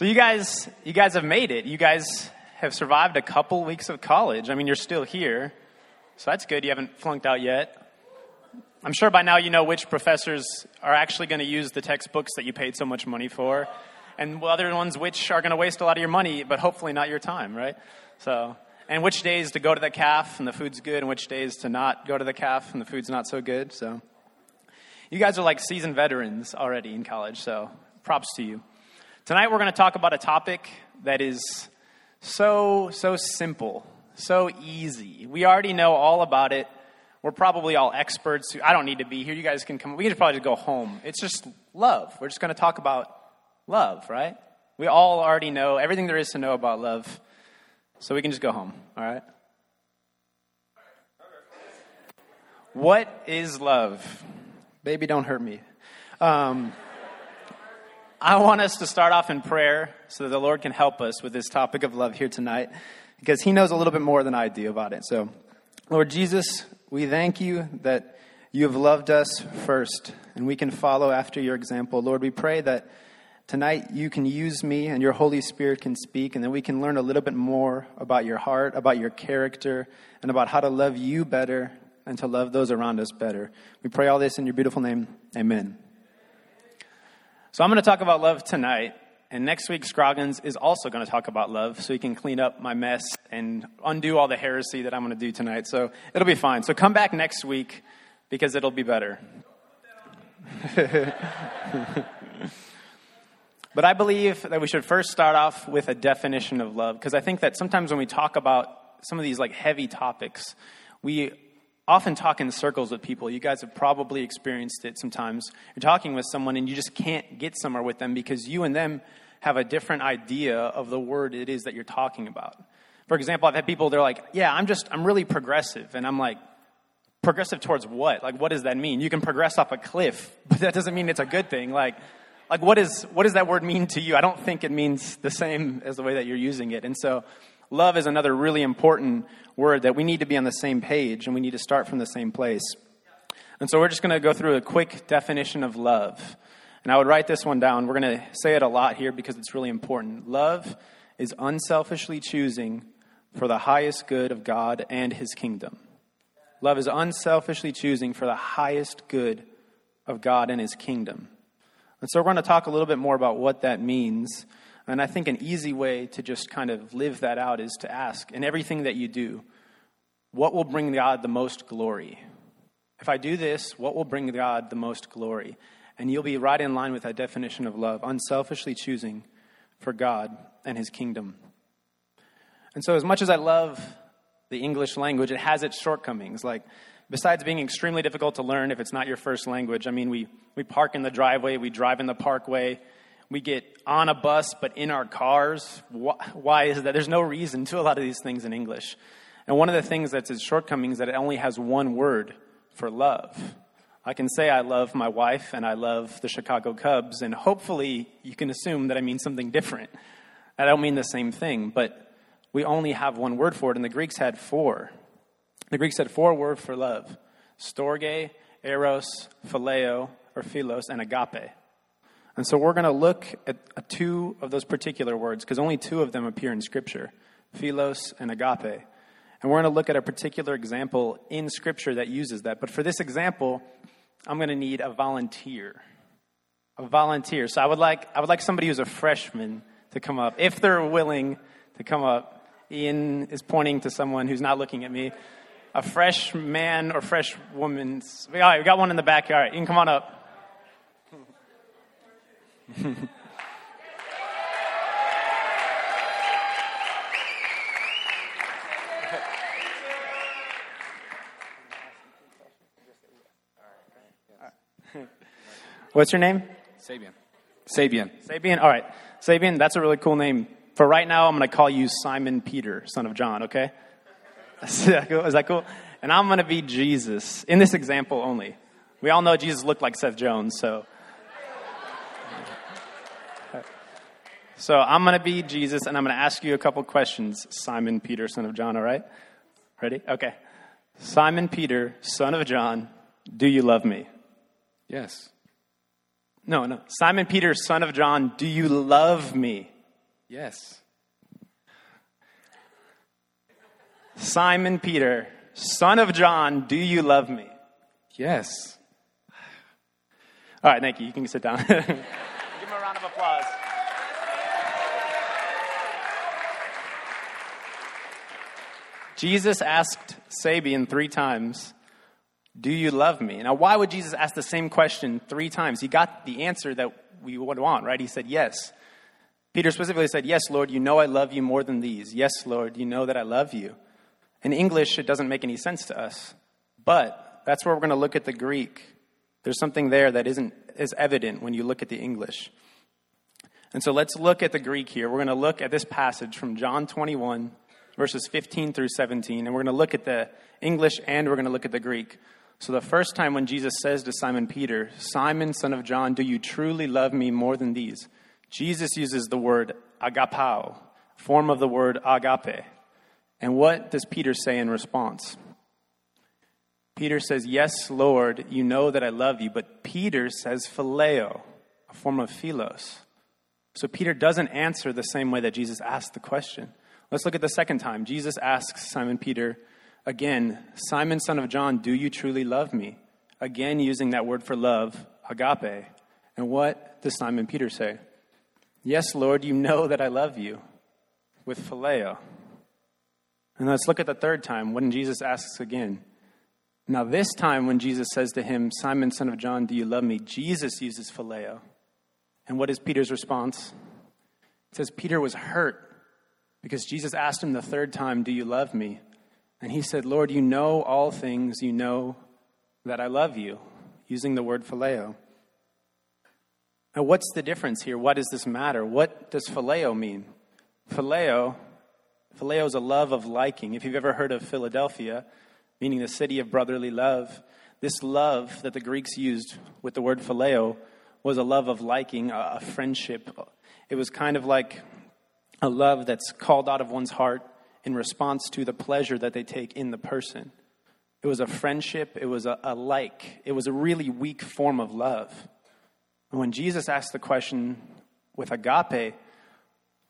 So you guys, you guys have made it. You guys have survived a couple weeks of college. I mean, you're still here, so that's good. You haven't flunked out yet. I'm sure by now you know which professors are actually going to use the textbooks that you paid so much money for, and other ones which are going to waste a lot of your money, but hopefully not your time, right? So, and which days to go to the calf and the food's good, and which days to not go to the calf and the food's not so good. So, you guys are like seasoned veterans already in college, so props to you. Tonight we're going to talk about a topic that is so, so simple, so easy. We already know all about it. We're probably all experts. I don't need to be here. You guys can come. We can probably just go home. It's just love. We're just going to talk about love, right? We all already know everything there is to know about love. So we can just go home, all right? What is love? Baby, don't hurt me. Um, I want us to start off in prayer so that the Lord can help us with this topic of love here tonight because He knows a little bit more than I do about it. So, Lord Jesus, we thank you that you have loved us first and we can follow after your example. Lord, we pray that tonight you can use me and your Holy Spirit can speak and that we can learn a little bit more about your heart, about your character, and about how to love you better and to love those around us better. We pray all this in your beautiful name. Amen. So I'm going to talk about love tonight, and next week Scroggins is also going to talk about love, so he can clean up my mess and undo all the heresy that I'm going to do tonight. So it'll be fine. So come back next week because it'll be better. but I believe that we should first start off with a definition of love because I think that sometimes when we talk about some of these like heavy topics, we often talk in circles with people. You guys have probably experienced it sometimes. You're talking with someone and you just can't get somewhere with them because you and them have a different idea of the word it is that you're talking about. For example, I've had people, they're like, yeah, I'm just, I'm really progressive. And I'm like, progressive towards what? Like, what does that mean? You can progress off a cliff, but that doesn't mean it's a good thing. Like, like what, is, what does that word mean to you? I don't think it means the same as the way that you're using it. And so love is another really important word that we need to be on the same page and we need to start from the same place. And so we're just going to go through a quick definition of love. And I would write this one down. We're going to say it a lot here because it's really important. Love is unselfishly choosing for the highest good of God and his kingdom. Love is unselfishly choosing for the highest good of God and his kingdom. And so we're going to talk a little bit more about what that means and I think an easy way to just kind of live that out is to ask in everything that you do, what will bring God the most glory? If I do this, what will bring God the most glory? And you'll be right in line with that definition of love, unselfishly choosing for God and his kingdom. And so, as much as I love the English language, it has its shortcomings. Like, besides being extremely difficult to learn if it's not your first language, I mean, we, we park in the driveway, we drive in the parkway, we get on a bus but in our cars. Why is that? There's no reason to a lot of these things in English. And one of the things that's its shortcomings is that it only has one word for love. I can say I love my wife and I love the Chicago Cubs, and hopefully you can assume that I mean something different. I don't mean the same thing, but we only have one word for it, and the Greeks had four. The Greeks had four words for love storge, eros, phileo, or philos, and agape. And so we're going to look at two of those particular words because only two of them appear in Scripture philos and agape. And we're going to look at a particular example in Scripture that uses that. But for this example, I'm going to need a volunteer. A volunteer. So I would like, I would like somebody who's a freshman to come up, if they're willing to come up. Ian is pointing to someone who's not looking at me. A fresh man or fresh woman. All right, we got one in the back. All right, can come on up. What's your name? Sabian. Sabian. Sabian? All right. Sabian, that's a really cool name. For right now, I'm going to call you Simon Peter, son of John, okay? Is that cool? Is that cool? And I'm going to be Jesus in this example only. We all know Jesus looked like Seth Jones, so So I'm going to be Jesus, and I'm going to ask you a couple questions, Simon Peter, son of John, all right? Ready? Okay. Simon Peter, son of John, do you love me? Yes. No, no. Simon Peter, son of John, do you love me? Yes. Simon Peter, son of John, do you love me? Yes. All right, thank you. You can sit down. Give him a round of applause. Jesus asked Sabian three times, Do you love me? Now, why would Jesus ask the same question three times? He got the answer that we would want, right? He said, Yes. Peter specifically said, Yes, Lord, you know I love you more than these. Yes, Lord, you know that I love you. In English, it doesn't make any sense to us. But that's where we're going to look at the Greek. There's something there that isn't as evident when you look at the English. And so let's look at the Greek here. We're going to look at this passage from John 21, verses 15 through 17, and we're going to look at the English and we're going to look at the Greek. So, the first time when Jesus says to Simon Peter, Simon, son of John, do you truly love me more than these? Jesus uses the word agapao, form of the word agape. And what does Peter say in response? Peter says, Yes, Lord, you know that I love you. But Peter says phileo, a form of philos. So Peter doesn't answer the same way that Jesus asked the question. Let's look at the second time. Jesus asks Simon Peter again, Simon, son of John, do you truly love me? Again, using that word for love, agape. And what does Simon Peter say? Yes, Lord, you know that I love you, with phileo. And let's look at the third time when Jesus asks again. Now, this time when Jesus says to him, Simon, son of John, do you love me? Jesus uses phileo. And what is Peter's response? It says, Peter was hurt because Jesus asked him the third time, Do you love me? And he said, Lord, you know all things. You know that I love you, using the word phileo. Now, what's the difference here? What does this matter? What does phileo mean? Phileo, phileo is a love of liking. If you've ever heard of Philadelphia, meaning the city of brotherly love, this love that the Greeks used with the word phileo was a love of liking, a friendship. It was kind of like a love that's called out of one's heart in response to the pleasure that they take in the person. It was a friendship, it was a, a like, it was a really weak form of love. And when Jesus asked the question with agape,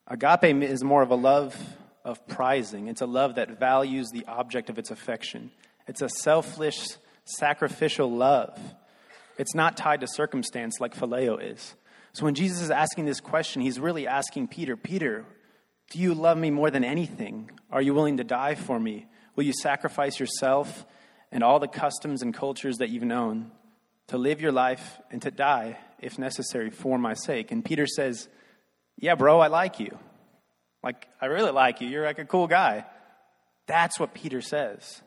agape is more of a love of prizing. It's a love that values the object of its affection. It's a selfless, sacrificial love. It's not tied to circumstance like phileo is. So when Jesus is asking this question, he's really asking Peter, Peter, do you love me more than anything? Are you willing to die for me? Will you sacrifice yourself and all the customs and cultures that you've known to live your life and to die, if necessary, for my sake? And Peter says, Yeah, bro, I like you. Like, I really like you. You're like a cool guy. That's what Peter says.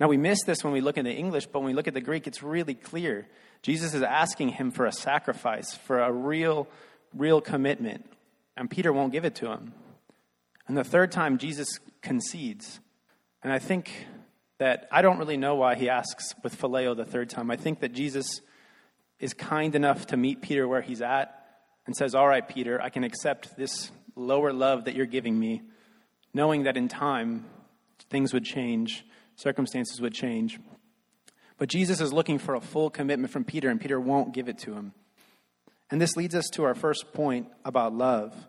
Now, we miss this when we look in the English, but when we look at the Greek, it's really clear. Jesus is asking him for a sacrifice, for a real, real commitment, and Peter won't give it to him. And the third time, Jesus concedes. And I think that I don't really know why he asks with phileo the third time. I think that Jesus is kind enough to meet Peter where he's at and says, All right, Peter, I can accept this lower love that you're giving me, knowing that in time things would change, circumstances would change. But Jesus is looking for a full commitment from Peter, and Peter won't give it to him. And this leads us to our first point about love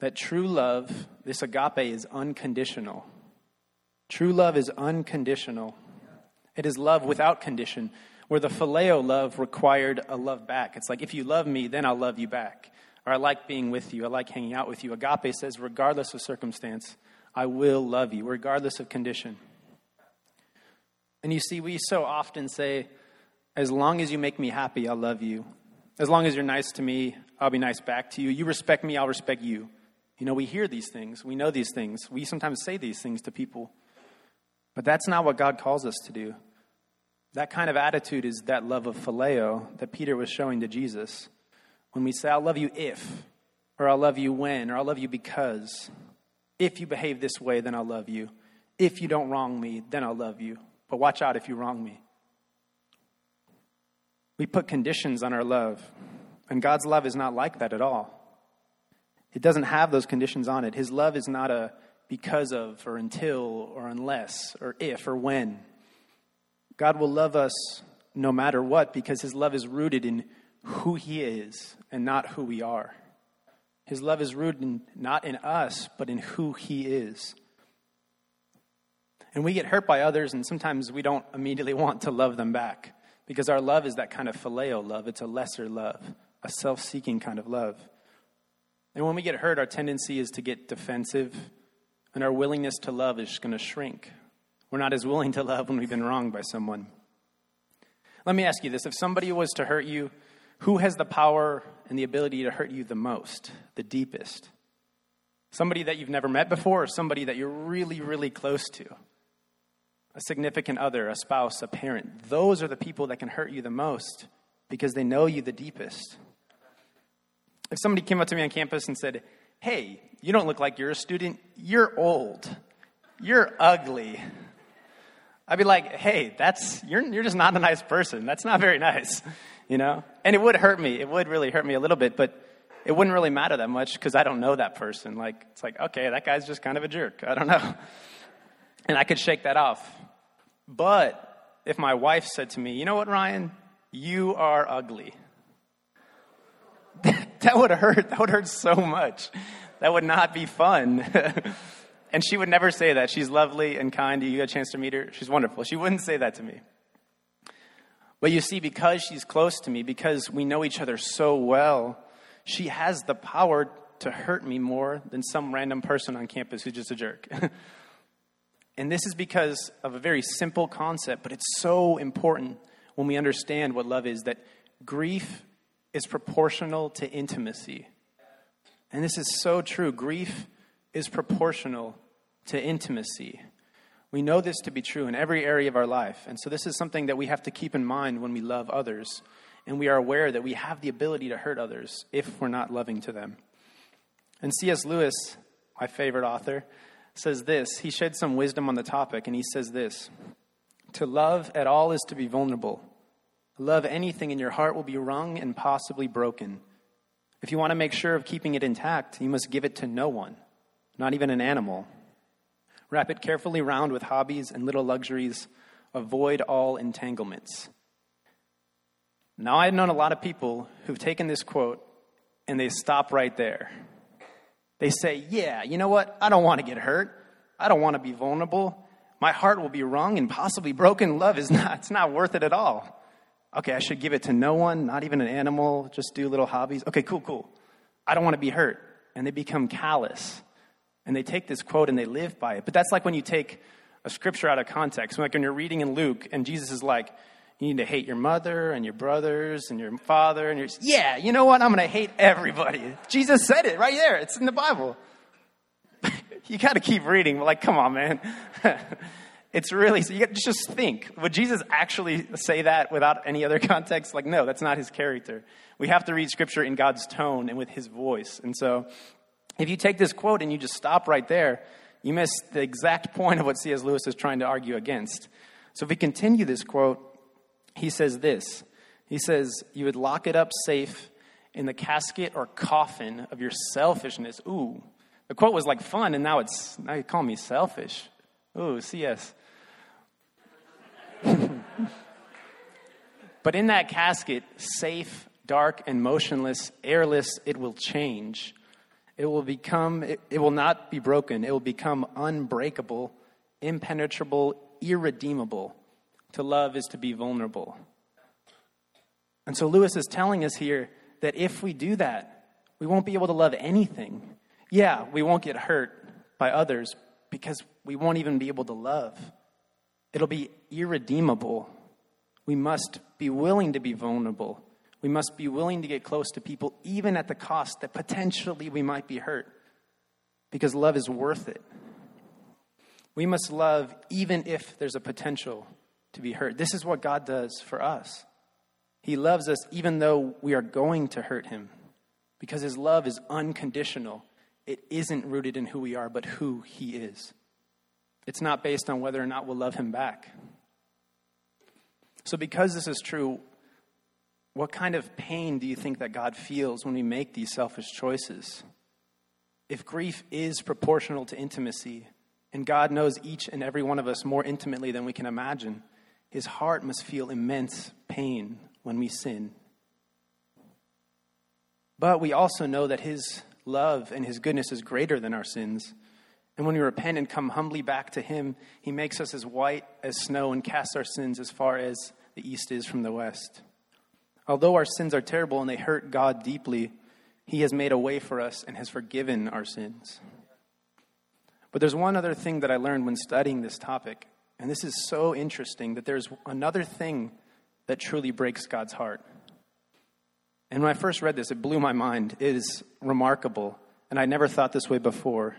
that true love, this agape, is unconditional. True love is unconditional. It is love without condition, where the phileo love required a love back. It's like, if you love me, then I'll love you back. Or I like being with you, I like hanging out with you. Agape says, regardless of circumstance, I will love you, regardless of condition. And you see, we so often say, as long as you make me happy, I'll love you. As long as you're nice to me, I'll be nice back to you. You respect me, I'll respect you. You know, we hear these things, we know these things, we sometimes say these things to people. But that's not what God calls us to do. That kind of attitude is that love of phileo that Peter was showing to Jesus. When we say, I'll love you if, or I'll love you when, or I'll love you because. If you behave this way, then I'll love you. If you don't wrong me, then I'll love you. But watch out if you wrong me. We put conditions on our love, and God's love is not like that at all. It doesn't have those conditions on it. His love is not a because of or until or unless or if or when. God will love us no matter what because his love is rooted in who he is and not who we are. His love is rooted in, not in us, but in who He is. And we get hurt by others, and sometimes we don't immediately want to love them back because our love is that kind of phileo love. It's a lesser love, a self seeking kind of love. And when we get hurt, our tendency is to get defensive, and our willingness to love is going to shrink. We're not as willing to love when we've been wronged by someone. Let me ask you this if somebody was to hurt you, who has the power and the ability to hurt you the most, the deepest? Somebody that you've never met before, or somebody that you're really, really close to? A significant other, a spouse, a parent. Those are the people that can hurt you the most because they know you the deepest. If somebody came up to me on campus and said, Hey, you don't look like you're a student, you're old, you're ugly. I'd be like, hey, that's you're you're just not a nice person. That's not very nice, you know. And it would hurt me. It would really hurt me a little bit, but it wouldn't really matter that much because I don't know that person. Like it's like, okay, that guy's just kind of a jerk. I don't know, and I could shake that off. But if my wife said to me, you know what, Ryan, you are ugly, that would hurt. That would hurt so much. That would not be fun. And she would never say that. She's lovely and kind. You get a chance to meet her. She's wonderful. She wouldn't say that to me. But you see, because she's close to me, because we know each other so well, she has the power to hurt me more than some random person on campus who's just a jerk. and this is because of a very simple concept, but it's so important when we understand what love is that grief is proportional to intimacy. And this is so true. Grief is proportional to intimacy. We know this to be true in every area of our life. And so, this is something that we have to keep in mind when we love others. And we are aware that we have the ability to hurt others if we're not loving to them. And C.S. Lewis, my favorite author, says this. He shed some wisdom on the topic, and he says this To love at all is to be vulnerable. Love anything, and your heart will be wrung and possibly broken. If you want to make sure of keeping it intact, you must give it to no one not even an animal. Wrap it carefully round with hobbies and little luxuries. Avoid all entanglements. Now, I've known a lot of people who've taken this quote and they stop right there. They say, Yeah, you know what? I don't want to get hurt. I don't want to be vulnerable. My heart will be wrung and possibly broken. Love is not, it's not worth it at all. Okay, I should give it to no one, not even an animal, just do little hobbies. Okay, cool, cool. I don't want to be hurt. And they become callous and they take this quote and they live by it. But that's like when you take a scripture out of context. Like when you're reading in Luke and Jesus is like, you need to hate your mother and your brothers and your father and your yeah you know what i'm going to hate everybody jesus said it right there it's in the bible you got to keep reading like come on man it's really so you just think would jesus actually say that without any other context like no that's not his character we have to read scripture in god's tone and with his voice and so if you take this quote and you just stop right there, you miss the exact point of what C.S. Lewis is trying to argue against. So if we continue this quote, he says this He says, You would lock it up safe in the casket or coffin of your selfishness. Ooh, the quote was like fun, and now it's, now you call me selfish. Ooh, C.S. but in that casket, safe, dark, and motionless, airless, it will change it will become, it, it will not be broken. It will become unbreakable, impenetrable, irredeemable. To love is to be vulnerable. And so Lewis is telling us here that if we do that, we won't be able to love anything. Yeah, we won't get hurt by others because we won't even be able to love. It'll be irredeemable. We must be willing to be vulnerable. We must be willing to get close to people, even at the cost that potentially we might be hurt, because love is worth it. We must love even if there's a potential to be hurt. This is what God does for us. He loves us even though we are going to hurt him, because his love is unconditional. It isn't rooted in who we are, but who he is. It's not based on whether or not we'll love him back. So, because this is true, what kind of pain do you think that God feels when we make these selfish choices? If grief is proportional to intimacy, and God knows each and every one of us more intimately than we can imagine, his heart must feel immense pain when we sin. But we also know that his love and his goodness is greater than our sins. And when we repent and come humbly back to him, he makes us as white as snow and casts our sins as far as the east is from the west. Although our sins are terrible and they hurt God deeply, he has made a way for us and has forgiven our sins. But there's one other thing that I learned when studying this topic, and this is so interesting that there's another thing that truly breaks God's heart. And when I first read this, it blew my mind. It is remarkable, and I never thought this way before.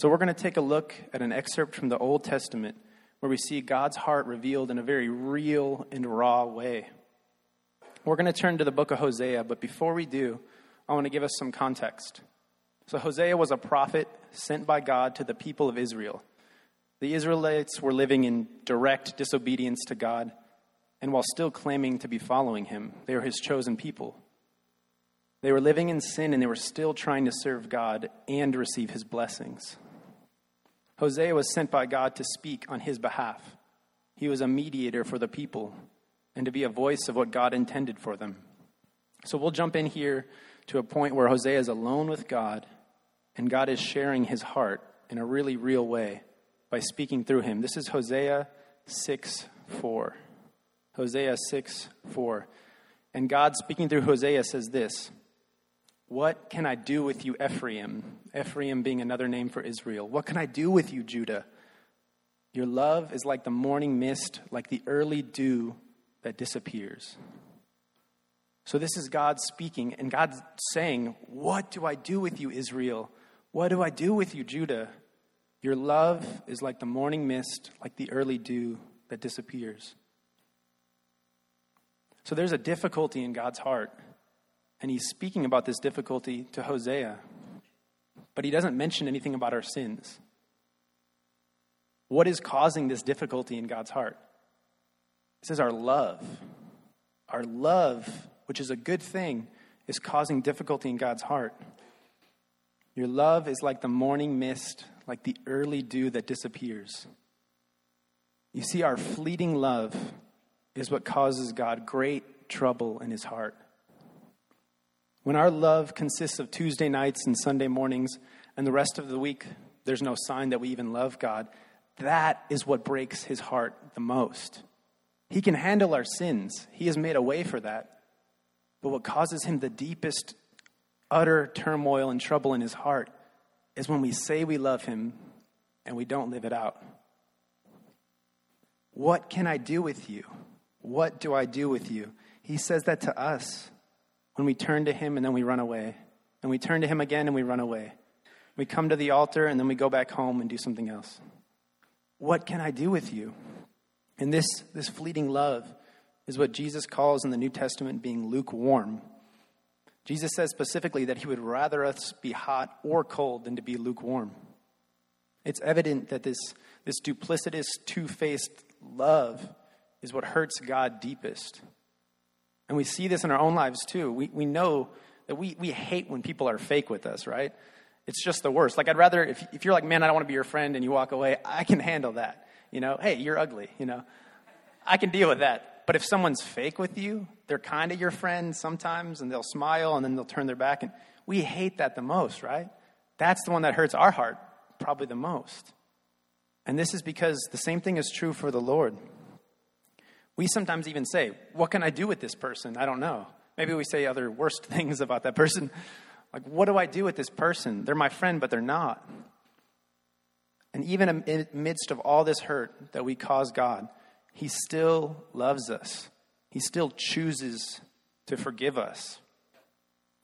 So, we're going to take a look at an excerpt from the Old Testament where we see God's heart revealed in a very real and raw way. We're going to turn to the book of Hosea, but before we do, I want to give us some context. So, Hosea was a prophet sent by God to the people of Israel. The Israelites were living in direct disobedience to God, and while still claiming to be following him, they were his chosen people. They were living in sin and they were still trying to serve God and receive his blessings. Hosea was sent by God to speak on his behalf. He was a mediator for the people and to be a voice of what God intended for them. So we'll jump in here to a point where Hosea is alone with God and God is sharing his heart in a really real way by speaking through him. This is Hosea 6 4. Hosea 6 4. And God, speaking through Hosea, says this what can I do with you, Ephraim? Ephraim being another name for Israel. What can I do with you, Judah? Your love is like the morning mist, like the early dew that disappears. So, this is God speaking, and God's saying, What do I do with you, Israel? What do I do with you, Judah? Your love is like the morning mist, like the early dew that disappears. So, there's a difficulty in God's heart and he's speaking about this difficulty to Hosea, but he doesn't mention anything about our sins. What is causing this difficulty in God's heart? It says our love. Our love, which is a good thing, is causing difficulty in God's heart. Your love is like the morning mist, like the early dew that disappears. You see, our fleeting love is what causes God great trouble in his heart. When our love consists of Tuesday nights and Sunday mornings, and the rest of the week there's no sign that we even love God, that is what breaks his heart the most. He can handle our sins, he has made a way for that. But what causes him the deepest, utter turmoil and trouble in his heart is when we say we love him and we don't live it out. What can I do with you? What do I do with you? He says that to us when we turn to Him and then we run away. And we turn to Him again and we run away. We come to the altar and then we go back home and do something else. What can I do with you? And this, this fleeting love is what Jesus calls in the New Testament being lukewarm. Jesus says specifically that he would rather us be hot or cold than to be lukewarm. It's evident that this, this duplicitous, two faced love is what hurts God deepest. And we see this in our own lives too. We, we know that we, we hate when people are fake with us, right? It's just the worst. Like, I'd rather, if, if you're like, man, I don't want to be your friend, and you walk away, I can handle that. You know, hey, you're ugly, you know. I can deal with that. But if someone's fake with you, they're kind of your friend sometimes, and they'll smile, and then they'll turn their back. And we hate that the most, right? That's the one that hurts our heart probably the most. And this is because the same thing is true for the Lord. We sometimes even say, What can I do with this person? I don't know. Maybe we say other worst things about that person. Like, what do I do with this person? They're my friend, but they're not. And even amidst of all this hurt that we cause God, He still loves us. He still chooses to forgive us.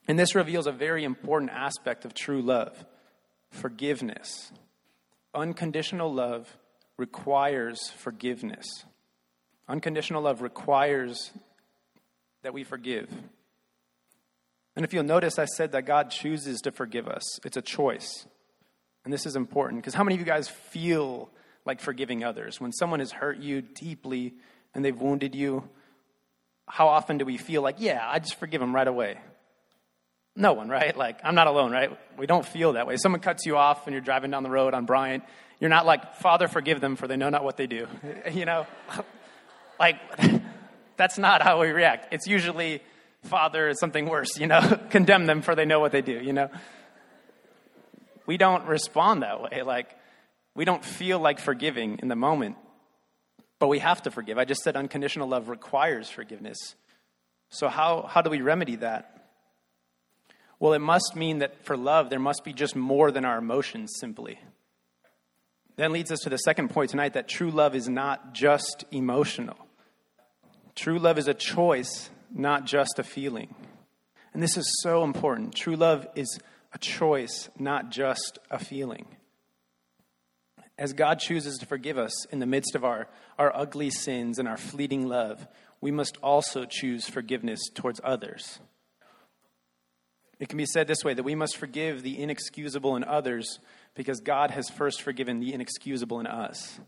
And this reveals a very important aspect of true love forgiveness. Unconditional love requires forgiveness. Unconditional love requires that we forgive. And if you'll notice, I said that God chooses to forgive us. It's a choice. And this is important because how many of you guys feel like forgiving others? When someone has hurt you deeply and they've wounded you, how often do we feel like, yeah, I just forgive them right away? No one, right? Like, I'm not alone, right? We don't feel that way. Someone cuts you off and you're driving down the road on Bryant. You're not like, Father, forgive them, for they know not what they do. you know? Like, that's not how we react. It's usually, Father, something worse, you know, condemn them for they know what they do, you know. we don't respond that way. Like, we don't feel like forgiving in the moment, but we have to forgive. I just said unconditional love requires forgiveness. So, how, how do we remedy that? Well, it must mean that for love, there must be just more than our emotions simply. That leads us to the second point tonight that true love is not just emotional. True love is a choice, not just a feeling. And this is so important. True love is a choice, not just a feeling. As God chooses to forgive us in the midst of our, our ugly sins and our fleeting love, we must also choose forgiveness towards others. It can be said this way that we must forgive the inexcusable in others because God has first forgiven the inexcusable in us.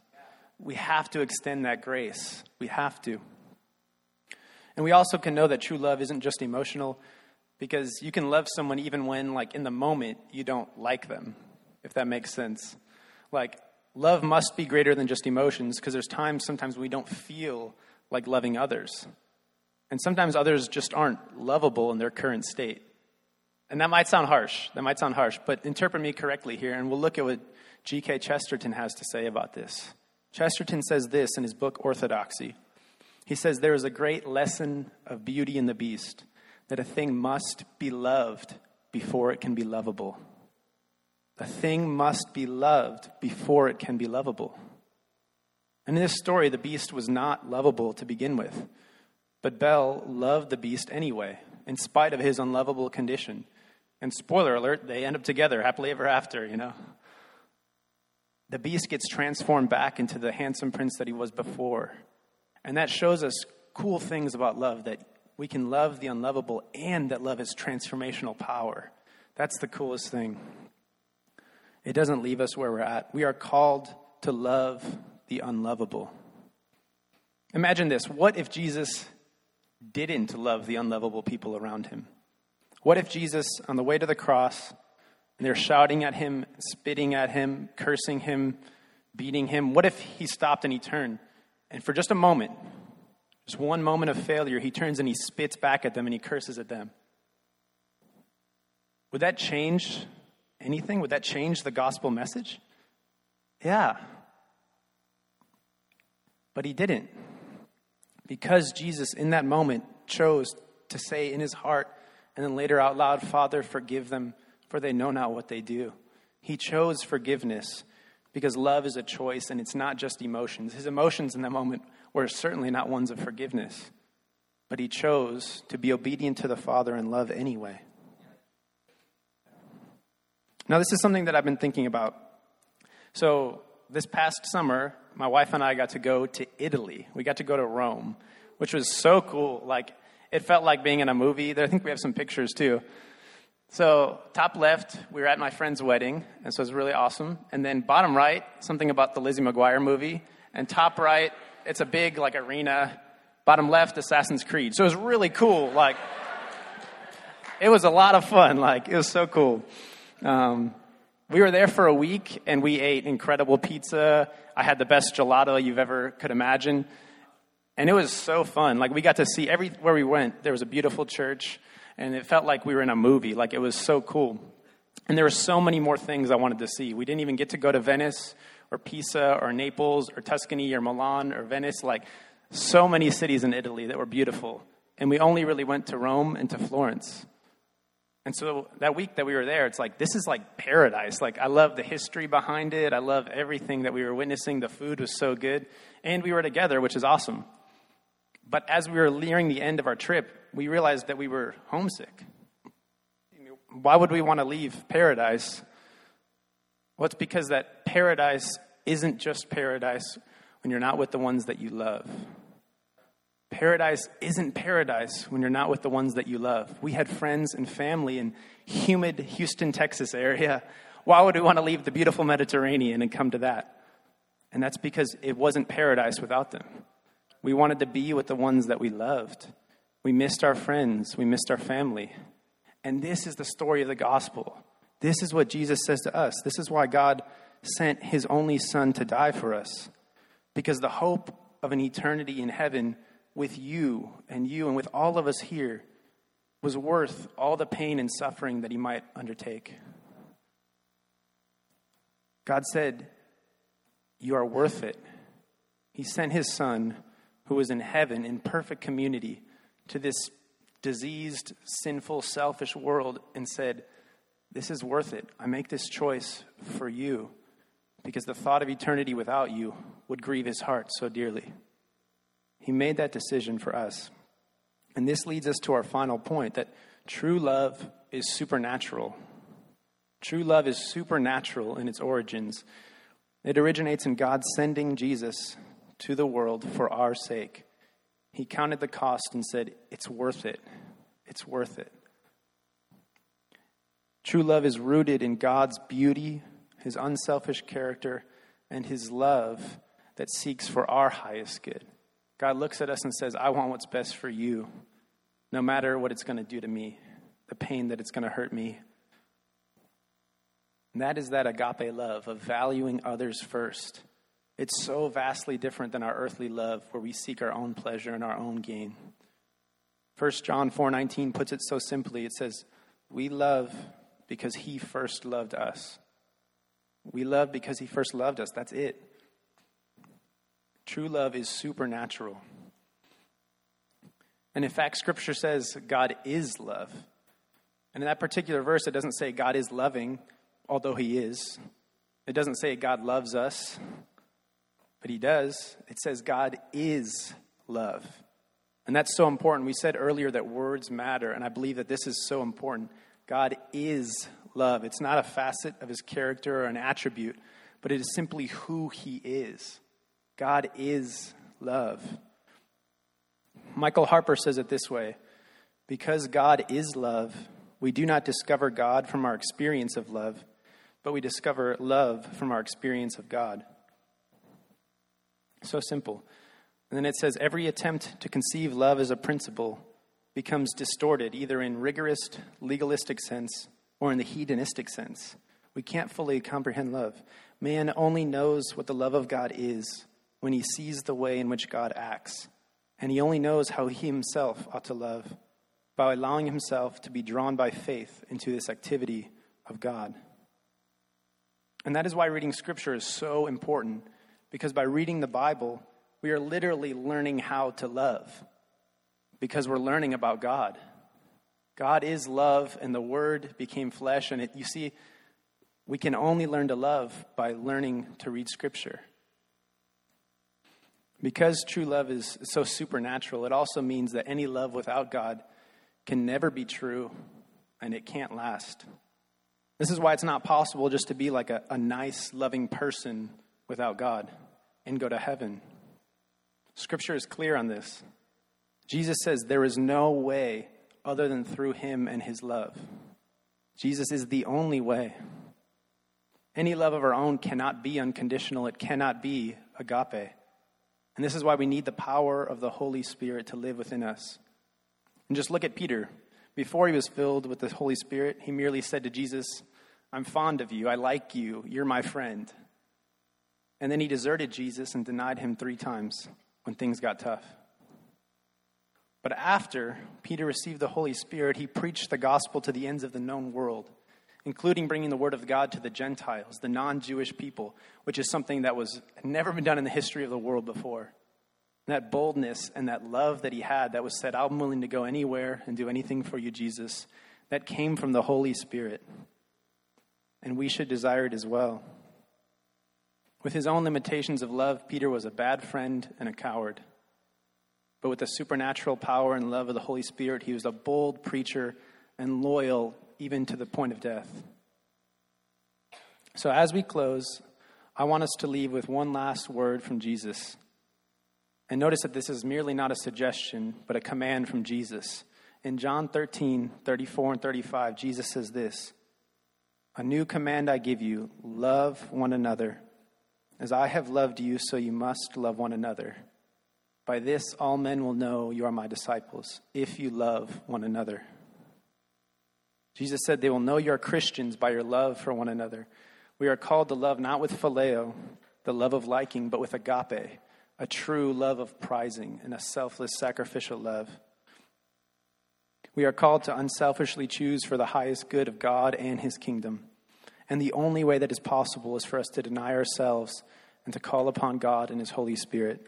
We have to extend that grace. We have to. And we also can know that true love isn't just emotional because you can love someone even when, like, in the moment, you don't like them, if that makes sense. Like, love must be greater than just emotions because there's times sometimes we don't feel like loving others. And sometimes others just aren't lovable in their current state. And that might sound harsh. That might sound harsh, but interpret me correctly here, and we'll look at what G.K. Chesterton has to say about this. Chesterton says this in his book Orthodoxy. He says, There is a great lesson of beauty in the beast, that a thing must be loved before it can be lovable. A thing must be loved before it can be lovable. And in this story, the beast was not lovable to begin with, but Belle loved the beast anyway, in spite of his unlovable condition. And spoiler alert, they end up together happily ever after, you know. The beast gets transformed back into the handsome prince that he was before. And that shows us cool things about love that we can love the unlovable and that love has transformational power. That's the coolest thing. It doesn't leave us where we're at. We are called to love the unlovable. Imagine this what if Jesus didn't love the unlovable people around him? What if Jesus, on the way to the cross, they're shouting at him, spitting at him, cursing him, beating him, what if he stopped and he turned? And for just a moment, just one moment of failure, he turns and he spits back at them and he curses at them. Would that change anything? Would that change the gospel message? Yeah. But he didn't. Because Jesus, in that moment, chose to say in his heart, and then later out loud, Father, forgive them, for they know not what they do. He chose forgiveness because love is a choice and it's not just emotions. His emotions in that moment were certainly not ones of forgiveness, but he chose to be obedient to the Father and love anyway. Now, this is something that I've been thinking about. So, this past summer, my wife and I got to go to Italy. We got to go to Rome, which was so cool. Like, it felt like being in a movie. I think we have some pictures too. So, top left, we were at my friend's wedding, and so it was really awesome. And then bottom right, something about the Lizzie McGuire movie. And top right, it's a big, like, arena. Bottom left, Assassin's Creed. So it was really cool. Like, it was a lot of fun. Like, it was so cool. Um, we were there for a week, and we ate incredible pizza. I had the best gelato you've ever could imagine. And it was so fun. Like we got to see everywhere we went, there was a beautiful church, and it felt like we were in a movie. Like it was so cool. And there were so many more things I wanted to see. We didn't even get to go to Venice or Pisa or Naples or Tuscany or Milan or Venice. Like so many cities in Italy that were beautiful. And we only really went to Rome and to Florence. And so that week that we were there, it's like, this is like paradise. Like, I love the history behind it. I love everything that we were witnessing. The food was so good. And we were together, which is awesome. But as we were nearing the end of our trip, we realized that we were homesick. Why would we want to leave paradise? Well, it's because that paradise isn't just paradise when you're not with the ones that you love. Paradise isn't paradise when you're not with the ones that you love. We had friends and family in humid Houston, Texas area. Why would we want to leave the beautiful Mediterranean and come to that? And that's because it wasn't paradise without them. We wanted to be with the ones that we loved. We missed our friends, we missed our family. And this is the story of the gospel. This is what Jesus says to us. This is why God sent his only son to die for us. Because the hope of an eternity in heaven with you and you and with all of us here was worth all the pain and suffering that he might undertake. God said, You are worth it. He sent his son, who was in heaven in perfect community, to this diseased, sinful, selfish world and said, This is worth it. I make this choice for you because the thought of eternity without you would grieve his heart so dearly. He made that decision for us. And this leads us to our final point that true love is supernatural. True love is supernatural in its origins. It originates in God sending Jesus to the world for our sake. He counted the cost and said, It's worth it. It's worth it. True love is rooted in God's beauty, his unselfish character, and his love that seeks for our highest good. God looks at us and says, I want what's best for you, no matter what it's going to do to me, the pain that it's going to hurt me. And that is that agape love of valuing others first. It's so vastly different than our earthly love where we seek our own pleasure and our own gain. 1 John 4:19 puts it so simply. It says, "We love because he first loved us." We love because he first loved us. That's it. True love is supernatural. And in fact, Scripture says God is love. And in that particular verse, it doesn't say God is loving, although He is. It doesn't say God loves us, but He does. It says God is love. And that's so important. We said earlier that words matter, and I believe that this is so important. God is love. It's not a facet of His character or an attribute, but it is simply who He is. God is love. Michael Harper says it this way Because God is love, we do not discover God from our experience of love, but we discover love from our experience of God. So simple. And then it says every attempt to conceive love as a principle becomes distorted, either in rigorous legalistic sense or in the hedonistic sense. We can't fully comprehend love. Man only knows what the love of God is when he sees the way in which God acts, and he only knows how he himself ought to love by allowing himself to be drawn by faith into this activity of God. And that is why reading Scripture is so important, because by reading the Bible, we are literally learning how to love, because we're learning about God. God is love, and the Word became flesh. And it, you see, we can only learn to love by learning to read Scripture. Because true love is so supernatural, it also means that any love without God can never be true and it can't last. This is why it's not possible just to be like a, a nice, loving person without God and go to heaven. Scripture is clear on this. Jesus says there is no way other than through him and his love. Jesus is the only way. Any love of our own cannot be unconditional, it cannot be agape. And this is why we need the power of the Holy Spirit to live within us. And just look at Peter. Before he was filled with the Holy Spirit, he merely said to Jesus, I'm fond of you. I like you. You're my friend. And then he deserted Jesus and denied him three times when things got tough. But after Peter received the Holy Spirit, he preached the gospel to the ends of the known world, including bringing the word of God to the Gentiles, the non Jewish people, which is something that was never been done in the history of the world before. And that boldness and that love that he had that was said, I'm willing to go anywhere and do anything for you, Jesus, that came from the Holy Spirit. And we should desire it as well. With his own limitations of love, Peter was a bad friend and a coward. But with the supernatural power and love of the Holy Spirit, he was a bold preacher and loyal even to the point of death. So, as we close, I want us to leave with one last word from Jesus. And notice that this is merely not a suggestion, but a command from Jesus. In John 13, 34 and 35, Jesus says this A new command I give you love one another. As I have loved you, so you must love one another. By this, all men will know you are my disciples, if you love one another. Jesus said they will know you are Christians by your love for one another. We are called to love not with phileo, the love of liking, but with agape, a true love of prizing and a selfless sacrificial love. We are called to unselfishly choose for the highest good of God and his kingdom. And the only way that is possible is for us to deny ourselves and to call upon God and His Holy Spirit.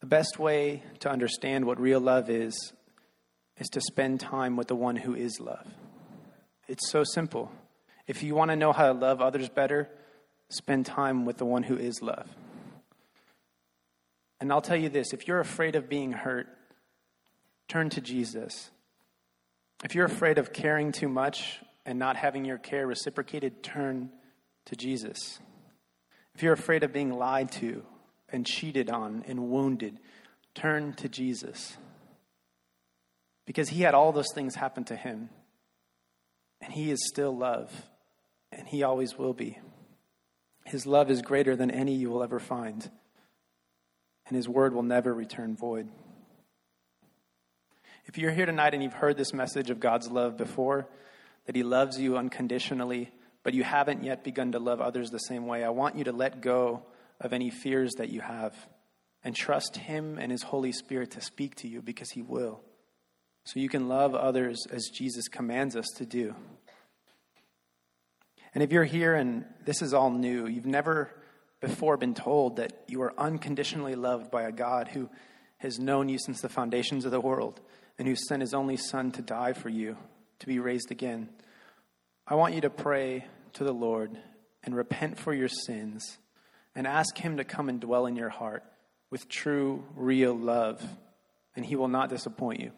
The best way to understand what real love is is to spend time with the one who is love. It's so simple. If you want to know how to love others better, spend time with the one who is love. And I'll tell you this if you're afraid of being hurt, turn to Jesus. If you're afraid of caring too much and not having your care reciprocated, turn to Jesus. If you're afraid of being lied to and cheated on and wounded, turn to Jesus. Because he had all those things happen to him. And he is still love. And he always will be. His love is greater than any you will ever find. And his word will never return void. If you're here tonight and you've heard this message of God's love before, that he loves you unconditionally, but you haven't yet begun to love others the same way, I want you to let go of any fears that you have and trust him and his Holy Spirit to speak to you because he will so you can love others as Jesus commands us to do. And if you're here and this is all new, you've never before been told that you are unconditionally loved by a God who has known you since the foundations of the world and who sent his only Son to die for you, to be raised again. I want you to pray to the Lord and repent for your sins and ask Him to come and dwell in your heart with true, real love, and He will not disappoint you.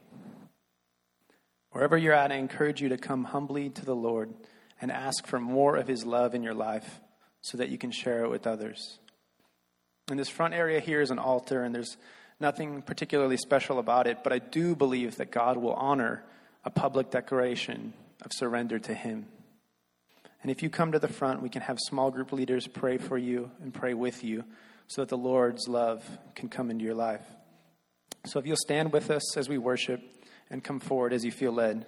Wherever you're at, I encourage you to come humbly to the Lord and ask for more of His love in your life so that you can share it with others. And this front area here is an altar, and there's nothing particularly special about it, but I do believe that God will honor a public declaration of surrender to Him. And if you come to the front, we can have small group leaders pray for you and pray with you so that the Lord's love can come into your life. So if you'll stand with us as we worship and come forward as you feel led.